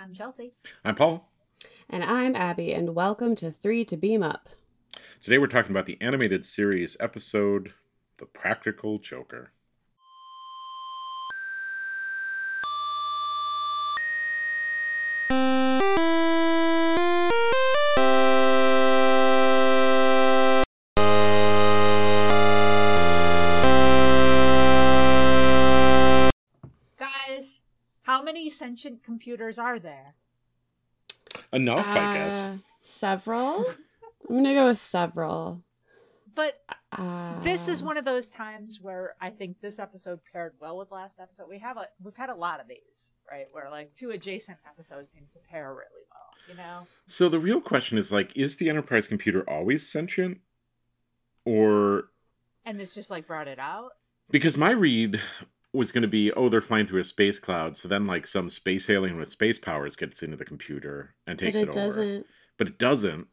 I'm Chelsea. I'm Paul. And I'm Abby, and welcome to Three to Beam Up. Today we're talking about the animated series episode The Practical Joker. Sentient computers are there? Enough, I guess. Uh, Several? I'm gonna go with several. But Uh, this is one of those times where I think this episode paired well with last episode. We have a we've had a lot of these, right? Where like two adjacent episodes seem to pair really well, you know? So the real question is like, is the Enterprise computer always sentient? Or And this just like brought it out. because my read was going to be, oh, they're flying through a space cloud, so then like some space alien with space powers gets into the computer and but takes it it, over. doesn't. But it doesn't.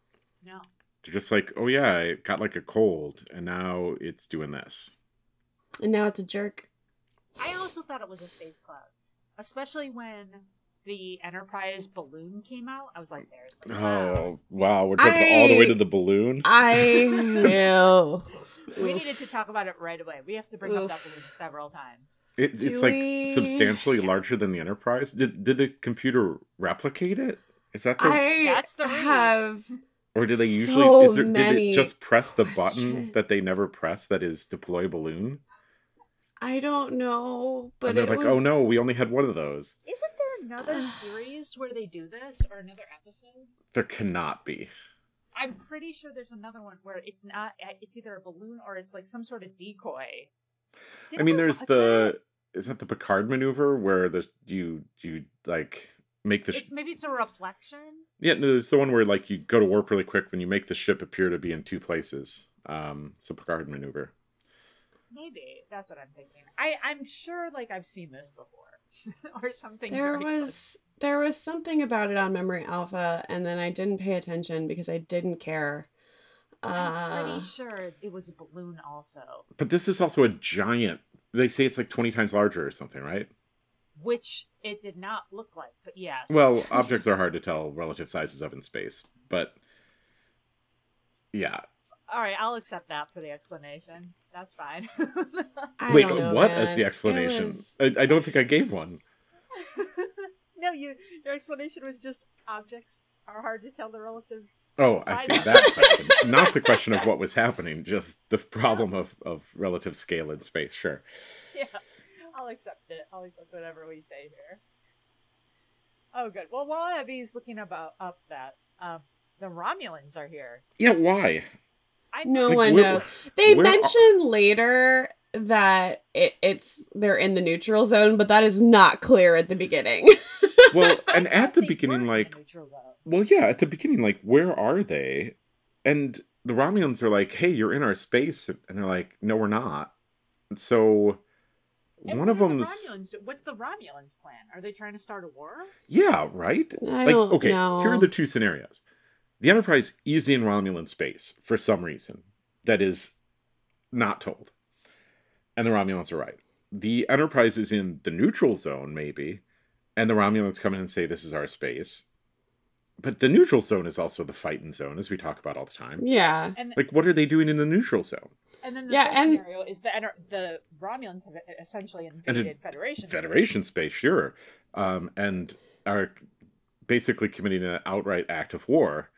No. They're just like, oh yeah, it got like a cold, and now it's doing this. And now it's a jerk. I also thought it was a space cloud. Especially when the Enterprise balloon came out. I was like, there's the cloud. Oh wow, we're jumping all the way to the balloon. I knew. We needed to talk about it right away. We have to bring up that Oof. balloon several times. It, Do it's like substantially larger than the Enterprise. Did did the computer replicate it? Is that the I That's the have. or do they so usually is there, did it just press the button that they never press that is deploy balloon? I don't know, but and they're it like, oh, was, oh no, we only had one of those. Isn't there another series where they do this or another episode? There cannot be. I'm pretty sure there's another one where it's not. It's either a balloon or it's like some sort of decoy. Did I mean, there's the it? is that the Picard maneuver where the you you like make the sh- It's, maybe it's a reflection. yeah no, there's the one where like you go to warp really quick when you make the ship appear to be in two places. Um, it's a Picard maneuver. Maybe that's what I'm thinking. I I'm sure like I've seen this before or something. There very close. was there was something about it on Memory Alpha, and then I didn't pay attention because I didn't care. I'm Uh, pretty sure it was a balloon also, But this is also a giant. They say it's like twenty times larger or something, right? which it did not look like. But yes. Well, objects are hard to tell relative sizes of in space, but yeah. all right, I'll accept that for the explanation. That's fine. Wait, don't know, what man. is the explanation? was- I, I don't think I gave one. no, you your explanation was just objects are hard to tell the relative s- Oh, I see of. that question. Not the question of what was happening, just the problem of, of relative scale in space. Sure. yeah, I'll accept it. I'll accept whatever we say here. Oh, good. Well, while Abby's looking about up that, um, the Romulans are here. Yeah. Why? I No Like, one knows. They where are- mention later that it, it's they're in the neutral zone, but that is not clear at the beginning. Well, and at the beginning, like, the neutral zone. well, yeah, at the beginning, like, where are they? And the Romulans are like, "Hey, you're in our space," and they're like, "No, we're not." So And one of are the them's What's the Romulans' plan? Are they trying to start a war? yeah, right. I like, don't okay, know. here are the two scenarios. The Enterprise is in Romulan space for some reason that is not told. And the Romulans are right. The Enterprise is in the neutral zone, maybe, and the Romulans come in and say, This is our space. But the neutral zone is also the fighting zone, as we talk about all the time. yeah. And Like, what are they doing in the neutral zone? and then the Yeah, and- scenario is the enter- the Romulans have essentially invaded in Federation. Federation space, sure. Um, and are basically committing an outright act of war.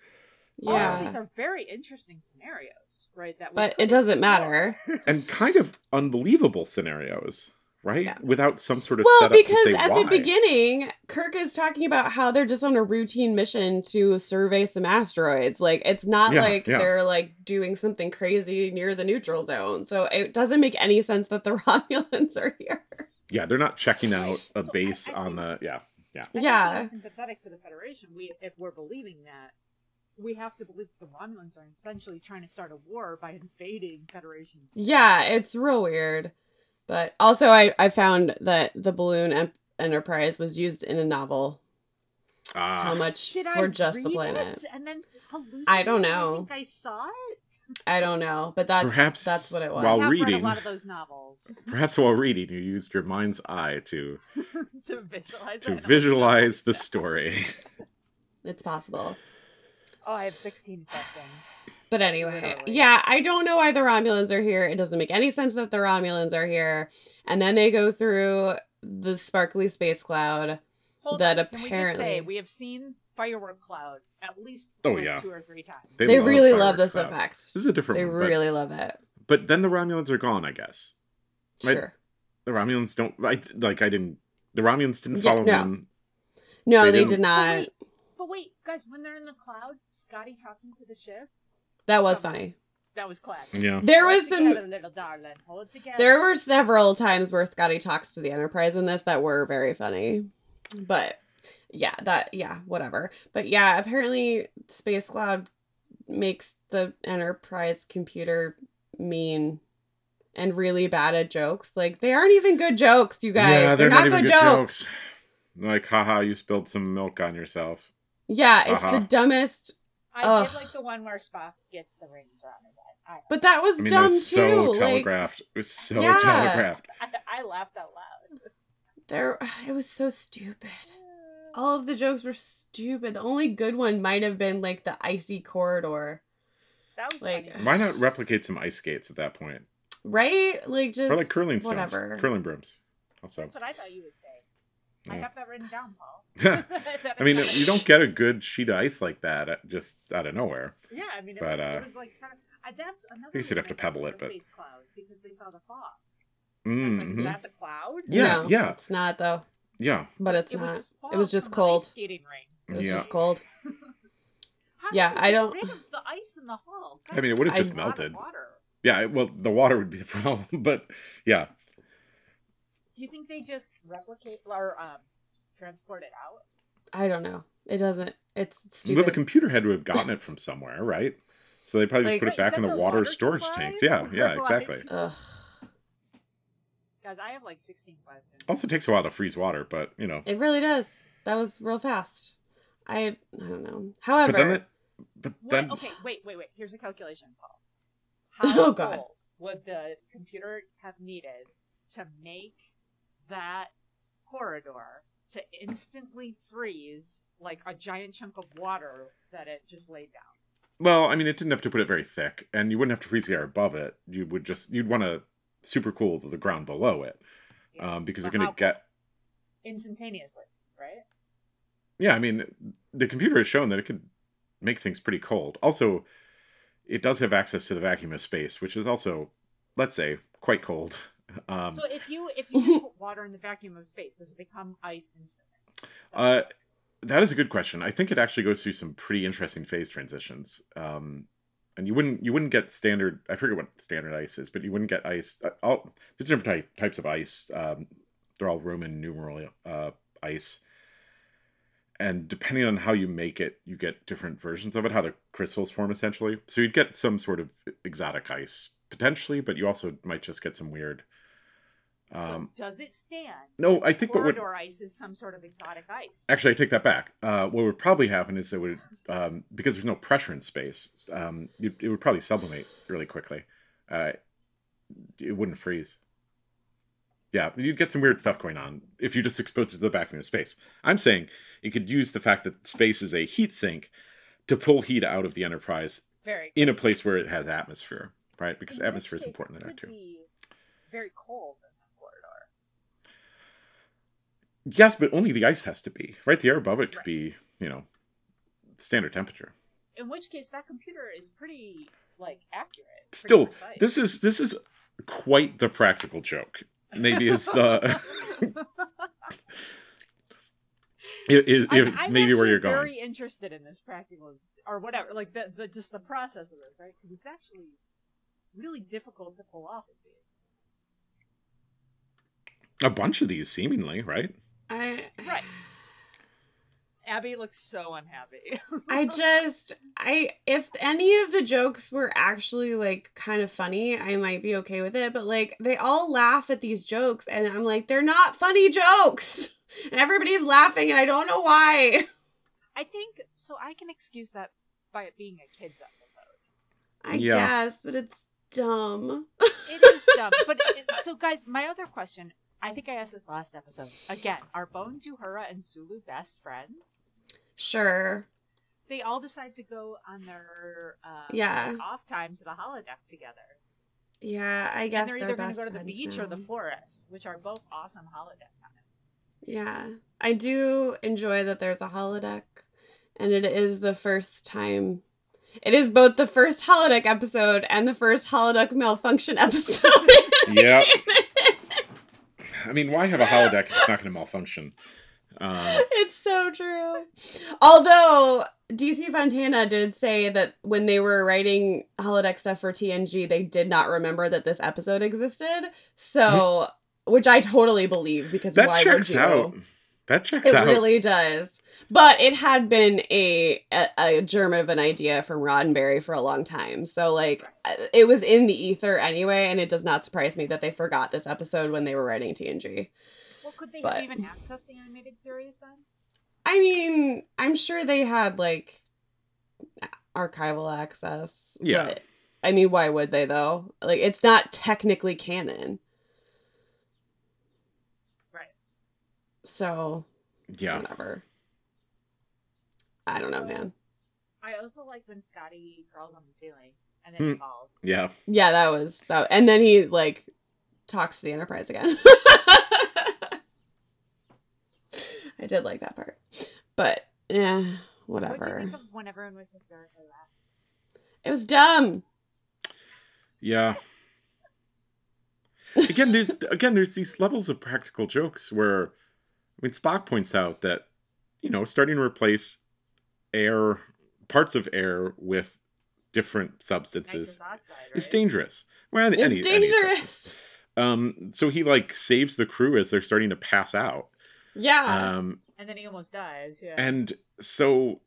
All of Yeah. these are very interesting scenarios, right? That we But it doesn't matter. and kind of unbelievable scenarios, right? Yeah. Without some sort of Well, setup to because say at why. the beginning, Kirk is talking about how they're just on a routine mission to survey some asteroids. Like it's not Yeah, like yeah. they're like doing something crazy near the neutral zone. So it doesn't make any sense that the Romulans are here. yeah, they're not checking out a So base I on think- the yeah, yeah. I Yeah. being sympathetic to the Federation. We, if we're believing that, we have to believe that the Romulans are essentially trying to start a war by invading Federation. Yeah, it's real weird. But also, I, I found that the balloon em- enterprise was used in a novel. Ah, How much Did for I just the planet? it and then? I don't know. I think I saw it. I don't know, but that's Perhaps that's what it was. while I have read reading- a lot of those novels Perhaps while reading, you used your mind's eye to to visualize to visualize the story. It's possible. Oh, I have 16 questions. But anyway, oh, Literally. yeah, I don't know why the Romulans are here. It doesn't make any sense that the Romulans are here. And then they go through the sparkly space cloud. Hold That on. Can we just say apparently- we have seen firework cloud at least Oh, like, yeah. two or three times. They They, love really love this cloud. effect. This is a different They one. But, really love it. but then the Romulans are gone, I guess. Right. Sure. The Romulans don't I like I didn't the Romulans didn't Yeah, follow no. them. No, They they, didn't- But wait, but wait, guys, when they're in the cloud, Scotty talking to the ship, That was funny. that was class. Yeah. There Hold was together, the little darling. Hold together. there were several times where Scotty talks to the Enterprise in this that were very funny. But yeah, that yeah, whatever. But yeah, apparently Space Cloud makes the Enterprise computer mean and really bad at jokes. Like they aren't even good jokes, you guys. yeah, they're, not, good, jokes. Like, haha, you spilled some milk on yourself. Yeah, it's Uh-huh. the dumbest. I Ugh. did like the one where Spock gets the rings around his eyes. I, But that was I mean, dumb it was too. so like telegraphed. it was so Yeah. telegraphed. I, I laughed out loud. there, it was so stupid. All of the jokes were stupid. The only good one might have been like the icy corridor, That was like- funny. Why not replicate some ice skates at that point? right? Like just or like curling stones. whatever. Curling brooms. Also. That's what I thought you would say. I have that written down, Paul. I mean, you don't get a good sheet of ice like that just out of nowhere. Yeah, I mean, it, But, was, uh, it was like kind of. I, that's another. I guess you'd have to pebble it, but- space cloud because they saw the fog. I was like, Mm-hmm. is that the cloud? Yeah, No, yeah. It's not though. Yeah. But it's It not. just fog it was just cold. ice skating ring. It was Yeah. just cold. How Yeah, I don't- Get rid of the ice in the hull. I mean, it would have just That's a lot of melted. Water. Yeah, well, the water would be the problem, but yeah. Do you think they just replicate or um, transport it out? I don't know. It doesn't. It's Well, the computer had to have gotten it from somewhere, right? So they probably Like- just put Right, it back in the the water water storage supply? tanks. Yeah, yeah, exactly. Ugh. Guys, I have like 16 questions. Also takes a while to freeze water, but you know. It really does. That was real fast. I I don't know. However, But then it, but What- okay, wait, wait, wait. Here's a calculation, Paul. How Oh, God. cold would the computer have needed to make that corridor to instantly freeze like a giant chunk of water that it just laid down? well, I mean, it didn't have to put it very thick, and you wouldn't have to freeze the air above it. You would just you'd want to super cool the ground below it, um, because But you're going to get instantaneously, right? Yeah, I mean, the computer has shown that it could make things pretty cold. Also, it does have access to the vacuum of space, which is also, let's say, quite cold. Um, so if you if you just put water in the vacuum of space, does it become ice instantly? uh, that is a good question. I think it actually goes through some pretty interesting phase transitions. Um, and you wouldn't you wouldn't get standard. I forget what standard ice is, but you wouldn't get ice. Uh, all, there's different type, types of ice. Um, they're all Roman numeral uh, ice. And depending on how you make it, you get different versions of it, how the crystals form essentially. So you'd get some sort of exotic ice potentially, but you also might just get some weird. Um, so does it stand? no, I think what would Corridor ice is some sort of exotic ice. Actually, I take that back. Uh, what would probably happen is it would, um, because there's no pressure in space, um, it, it would probably sublimate really quickly. Uh, it wouldn't freeze. Yeah, you'd get some weird stuff going on if you just exposed it to the vacuum of space. I'm saying it could use the fact that space is a heat sink to pull heat out of the Enterprise Very in a place where it has atmosphere, right? Because In atmosphere is important in there too. be very cold corridor. Yes, but only the ice has to be, right? The air above it could Right. be, you know, standard temperature. In which case, that computer is pretty like accurate. pretty still precise. this is this is quite the practical joke maybe it's the if, I'm- I'm maybe where you're going Very interested in this practical or whatever, like the, the just the process of this, right? Because it's actually really difficult to pull off. It seems. a bunch of these seemingly right I Right. Abby looks so unhappy. I just I if any of the jokes were actually like kind of funny, I might be okay with it, but like they all laugh at these jokes and I'm like they're not funny jokes. And everybody's laughing and I don't know why. I think so. I can excuse that by it being a kids episode. I Yeah. guess, but it's dumb. It is dumb. But it, so, guys, my other question. I think I asked this last episode. Again, are Bones, Uhura, and Sulu best friends? sure. They all decide to go on their uh, Yeah. off time to the holodeck together. Yeah, I And guess they're they're, either going to go to the friends beach or the forest, which are both awesome holodeck time. Yeah. I do enjoy that there's a holodeck and it is the first time it is both the first holodeck episode and the first holodeck malfunction episode. Yep. I mean, why have a holodeck if it's not going to malfunction? Uh, it's so true. Although DC Fontana did say that when they were writing holodeck stuff for TNG, they did not remember that this episode existed. So, which I totally believe because that why checks would you? out. That checks It out. It really does. But it had been a, a a germ of an idea from Roddenberry for a long time. So like uh, it was in the ether anyway, and it does not surprise me that they forgot this episode when they were writing TNG. Well, could they But- even access the animated series then? I mean, I'm sure they had like archival access. Yeah. But, I mean, why would they though? Like it's not technically canon. Right. So yeah. whatever. I don't know, man. I also like when Scotty crawls on the ceiling and then he Hmm. falls. Yeah. Yeah, that was that. And then he like talks to the Enterprise again. I did like that part, but yeah, What do you whatever. think of when everyone was hysterically laughing? It was dumb. Yeah. Again, there, again, there's these levels of practical jokes where, I mean, Spock points out that, you know, starting to replace air, parts of air with different substances oxide, right? is dangerous. Well, It's any- any dangerous. substance. Um, so he like saves the crew as they're starting to pass out. yeah. Um, And then he almost dies. Yeah. and so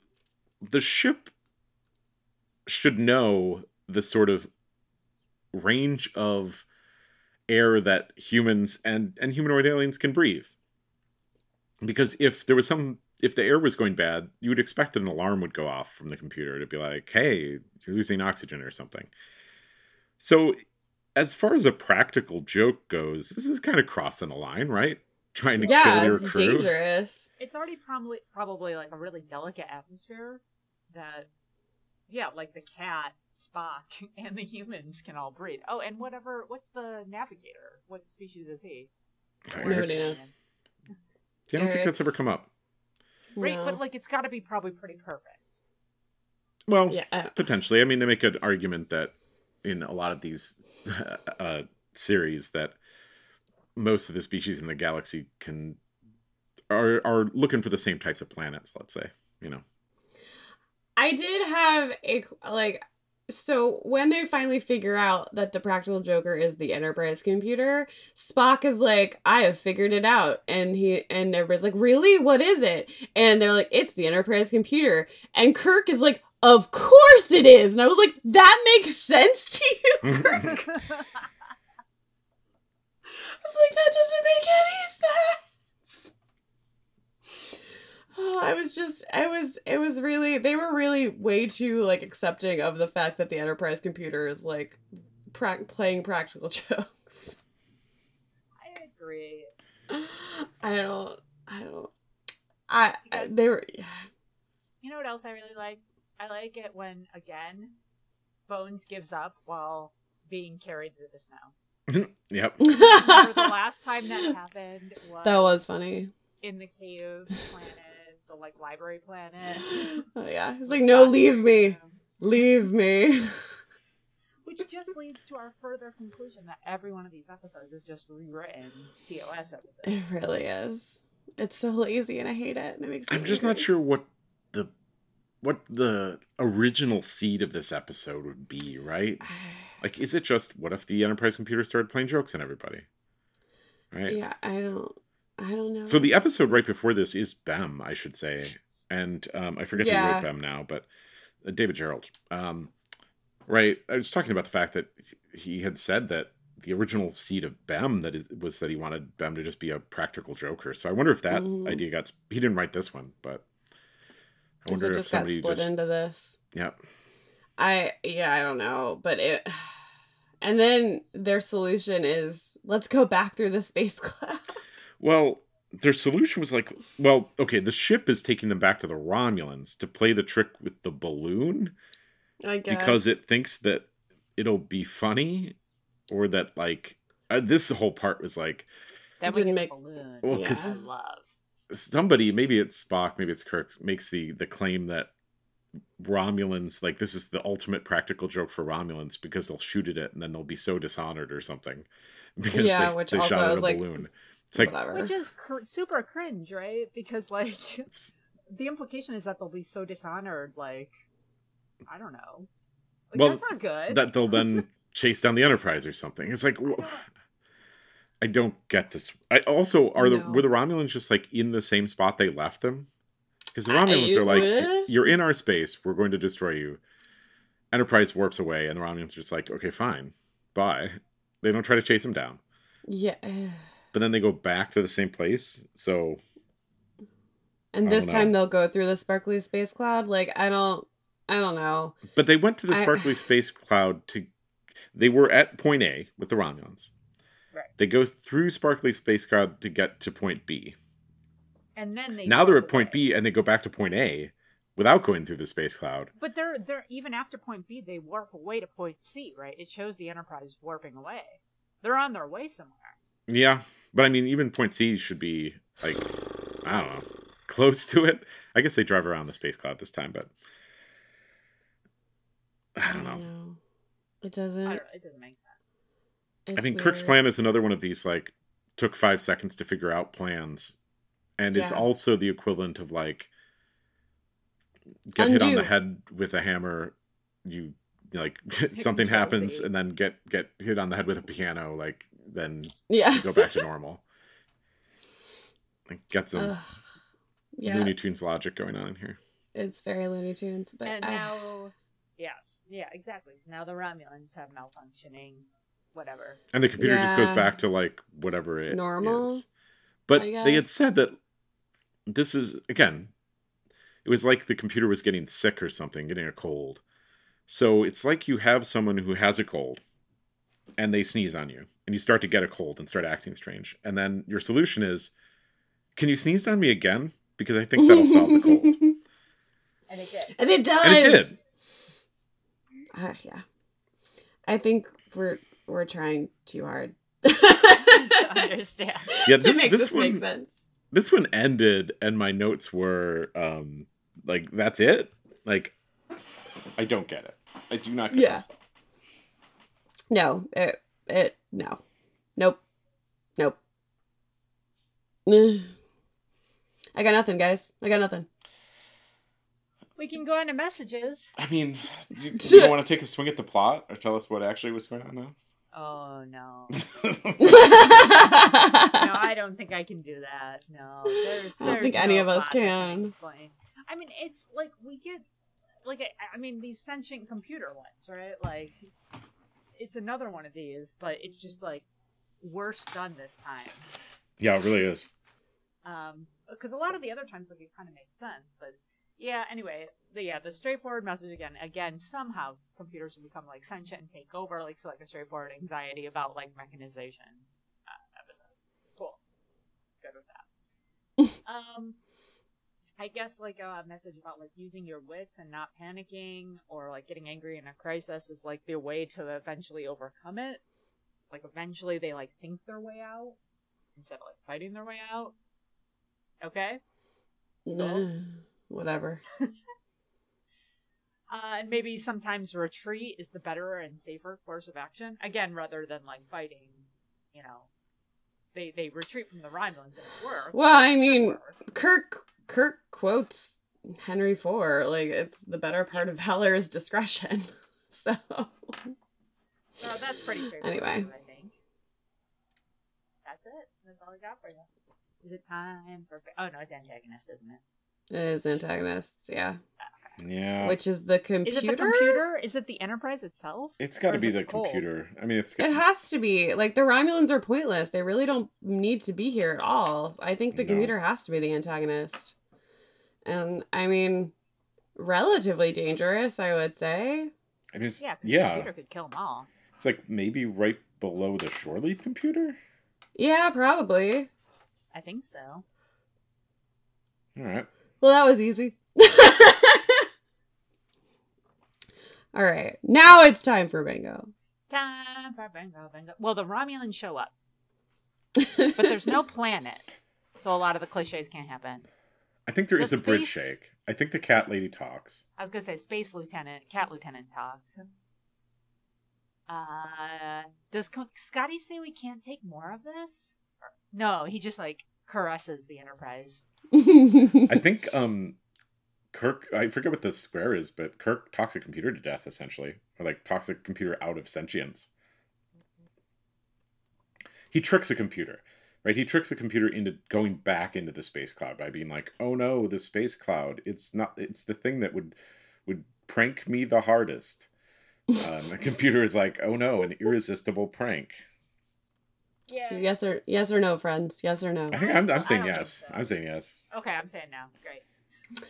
the ship should know the sort of range of air that humans and and humanoid aliens can breathe. Because if there was some if the air was going bad, you would expect that an alarm would go off from the computer to be like, "Hey, you're losing oxygen or something." So as far as a practical joke goes, this is kind of crossing a line, right? Trying to yeah, kill your it's crew. dangerous. it's already probably probably like a really delicate atmosphere that yeah, like the cat, Spock, and the humans can all breathe. Oh, and whatever what's the navigator? What species is he? Nobody Eric's- knows. Yeah, I don't think that's ever come up. Right, No. but like it's gotta be probably pretty perfect. Well, yeah, I potentially. I mean, they make an argument that in a lot of these uh, series that most of the species in the galaxy can are are looking for the same types of planets. Let's say, you know. I did have a like so when they finally figure out that the practical joker is the enterprise computer spock is like i have figured it out. And he and everybody's like really? What is it? And they're like it's the enterprise computer. And kirk is like of course it is. And i was like that makes sense to you kirk? I was like that doesn't make any sense Oh, I was just, I was, it was really, they were really way too like accepting of the fact that the enterprise computer is like pra- playing practical jokes. I agree. I don't, I don't, I, I they were, yeah. You know what else I really like? I like it when again Bones gives up while being carried through the snow. Yep. The last time that happened was that was funny. in the cave planet, the like library planet. Oh yeah, he's like, no, leave me, the room. leave me. Which just leads to our further conclusion that every one of these episodes is just rewritten TOS episodes. it really is. It's so lazy, and I hate it. And it makes me I'm just not sure what the what the original seed of this episode would be. Right? Like, is it just what if the Enterprise computer started playing jokes on everybody? Right. Yeah, I don't, I don't know. So the episode right before this is Bem, I should say, and um, I forget who Yeah. wrote Bem now, but uh, David Gerrold. Um, right, I was talking about the fact that he had said that the original seed of Bem that is, was that he wanted Bem to just be a practical joker. So I wonder if that Mhm. idea got. He didn't write this one, but I wonder if just got somebody split just into this. yeah. I yeah, I don't know, but it and then their solution is let's go back through the space cloud. Well, their solution was like, well, okay, the ship is taking them back to the Romulans to play the trick with the balloon I guess because it thinks that it'll be funny or that like uh, this whole part was like That we Didn't make- a balloon. Well, which 'cause- I love. somebody maybe it's Spock, maybe it's Kirk makes the the claim that Romulans like this is the ultimate practical joke for Romulans because they'll shoot at it and then they'll be so dishonored or something because Yeah, they, which they also shot I at a like, balloon. It's like whatever. Which is cr- super cringe, right? Because like the implication is that they'll be so dishonored. Like I don't know. Like, Well, that's not good. that they'll then chase down the Enterprise or something. It's like I wh- don't- I don't get this. I also are the No. were the Romulans just like in the same spot they left them? Because the I- Romulans are like, what? "You're in our space. We're going to destroy you." Enterprise warps away, and the Romulans are just like, "Okay, fine, bye." They don't try to chase him down, yeah. But then they go back to the same place. So And this time know. they'll go through the sparkly space cloud. Like I don't I don't know. But they went to the I- sparkly space cloud to. They were at point A with the Romulans. Right. They go through sparkly space cloud to get to point B. and then they now they're at point away. B and they go back to point A without going through the space cloud. But they're they're even after point B, they warp away to point C, right? It shows the Enterprise warping away. They're on their way somewhere. Yeah, but I mean, even point C should be like I don't know, close to it. I guess they drive around the space cloud this time, but I don't know. It doesn't. I don't. It doesn't make sense. I it's think Kirk's plan is another one of these like took five seconds to figure out plans, and is also the equivalent of like get hit on the head with a hammer, you like something happens, and then get get hit on the head with a piano, like then Yeah. go back to normal. Like get some Ugh. yeah. Looney Tunes logic going on in here. It's very Looney Tunes, but and I- now, yes, yeah, exactly. So now the Romulans have malfunctioning, whatever. And the computer just goes back to like whatever it Normal, is. But they had said that this is again, it was like the computer was getting sick or something, getting a cold. So it's like you have someone who has a cold and they sneeze on you and you start to get a cold and start acting strange. And then your solution is, can you sneeze on me again? Because I think that'll solve the cold. And it did. and it does. And it did. Uh, yeah. I think we're we're trying too hard. I understand. Yeah, to this make this this one make sense. this one ended and my notes were um like that's it like i don't get it i do not get Yeah. this. No, it it no, nope, nope. I got nothing, guys. I got nothing. We can go on to messages. i mean you, you want to take a swing at the plot or tell us what actually was going on now Oh no. no, I don't think I can do that. No, there's. I don't there's think any of us can. Explain. I mean, it's like we get, like, I, I mean, these sentient computer ones, right? Like, it's another one of these, but it's just like worse done this time. yeah it really is Um, because a lot of the other times, like, it kind of makes sense, but yeah. Anyway, the, yeah, the straightforward message again. Again, somehow computers will become like sentient and take over, like so, like a straightforward anxiety about like mechanization uh, episode. Cool, good with that. um, I guess like a message about like using your wits and not panicking or like getting angry in a crisis is like the way to eventually overcome it. Like eventually they like think their way out instead of like fighting their way out. Okay. Ugh. Whatever. Uh, and maybe sometimes retreat is the better and safer course of action. Again, rather than like fighting, you know, they they retreat from the Romulans and it works. Well, I mean-. Kirk Kirk quotes Henry Four. Like it's the better part of Heller's discretion. So Well, that's pretty straightforward. Anyway. I think that's it. That's all I got for you. Is it time for? Oh no, it's antagonist, isn't it? it is antagonist, yeah. yeah Which is the computer. Is it the computer? Is it the Enterprise itself? it's got to be it the cold? computer i mean it's It has to be. Like the Romulans are pointless. They really don't need to be here at all. I think the No. computer has to be the antagonist. And I mean relatively dangerous, I would say. I mean, it's, Yeah, 'cause the yeah, computer could kill them all. it's like maybe right below the shore leave computer. Yeah, probably. I think so. All right. Well, that was easy. All right. Now it's time for bingo. Time for bingo, bingo. Well, the Romulans show up, but there's no planet, so a lot of the cliches can't happen. I think there The is a bridge shake. I think the cat lady talks. I was gonna say space lieutenant, cat lieutenant talks. Uh, does Co- Scotty say we can't take more of this? No, he just like caresses the Enterprise. I think um Kirk I forget what the square is, but Kirk talks a computer to death essentially. Or like talks a computer out of sentience. He tricks a computer. Right? He tricks the computer into going back into the space cloud by being like, "Oh no, the space cloud. It's not it's the thing that would would prank me the hardest." Um, the computer is like, "Oh no, an irresistible prank." Yeah. So yes or yes or no, friends. Yes or no. I think I'm, I I'm saying don't yes. so. I'm saying yes. Okay, I'm saying no. Great.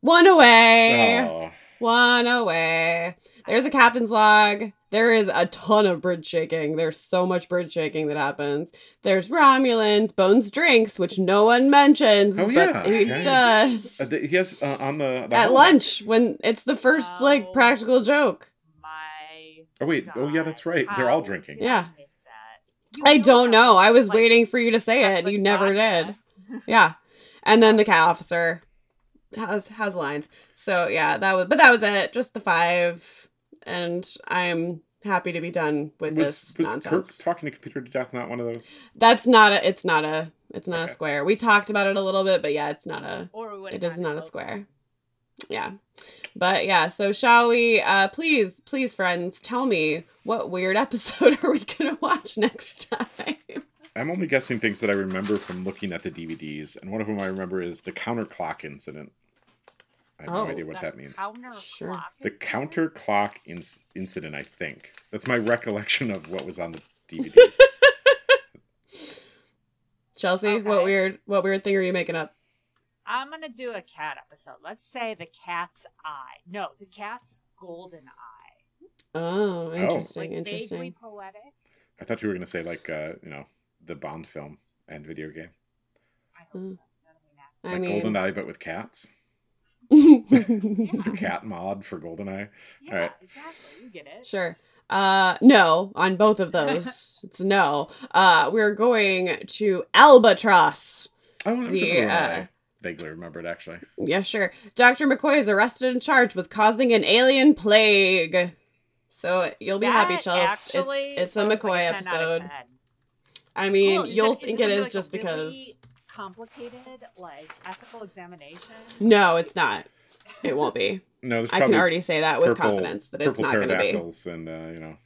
One away. Oh, One away. There's a captain's log. There is a ton of bridge shaking. There's so much bridge shaking that happens. There's Romulans, Bones drinks, which no one mentions, Oh, but yeah, he okay. does. Uh, he has uh, on the, the At helmet. lunch when it's the first like Oh. practical joke. My. Oh wait, oh yeah, that's right. They're all drinking. Yeah. I miss that? You I don't know. I was like, waiting for you to say it. You never did. Yeah. And then the cat officer has has lines. So yeah, that was but that was it. Just the five. And I'm happy to be done with Was, this was nonsense. Kirk talking to computer to death not one of those? That's not a it's not a it's not Okay. a square. We talked about it a little bit, but yeah, it's not a Or we it is not a square. Yeah. But yeah, so shall we uh please, please friends, tell me what weird episode are we gonna watch next time? I'm only guessing things that I remember from looking at the DVDs, and one of them I remember is the counter clock incident. I have Oh. no idea what that means. Sure. The incident? counter clock in- incident, I think. That's my recollection of what was on the DVD. Chelsea, Okay. what weird what weird thing are you making up? I'm gonna do a cat episode. Let's say the cat's eye. No, the cat's golden eye. Oh, interesting, Like vaguely interesting. poetic. I thought you were going to say, like, uh, you know, the Bond film and video game. I hope Mm. so. That'll be nice. I Like mean GoldenEye, but with cats. It's a cat mod for GoldenEye. Yeah, Alright. exactly. You get it. Sure. Uh no, on both of those. it's no. Uh we're going to Albatross. Oh, that was The, another uh, I vaguely remembered, actually. Yeah, sure. Dr. McCoy is arrested and charged with causing an alien plague. So you'll be happy, That Chelsea. It's it's a McCoy like a 10 out of episode. 10. I mean, Cool. You'll is think gonna it be is like a just because really complicated, like ethical examination. No, it's not. It won't be. No, I can already say that with purple- confidence that it's not going to be. pterodactyls and, uh, you know.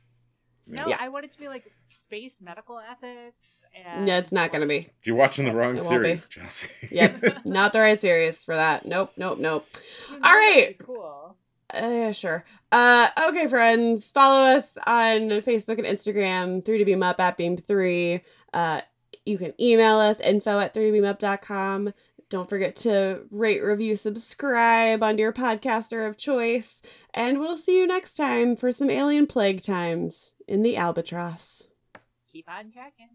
No, Yeah. I want it to be like space medical ethics. And Yeah, it's not going to be. You're watching the wrong It be. series, Chelsea. Yep, not the right series for that. Nope, nope, nope. Who All knows? right. That'd Cool. Uh, sure. Uh, okay, friends, follow us on Facebook and Instagram, 3dbeamup at beam3. Uh, you can email us, info at 3dbeamup.com. Don't forget to rate, review, subscribe on your podcaster of choice. And we'll see you next time for some alien plague times in the albatross. Keep on checking.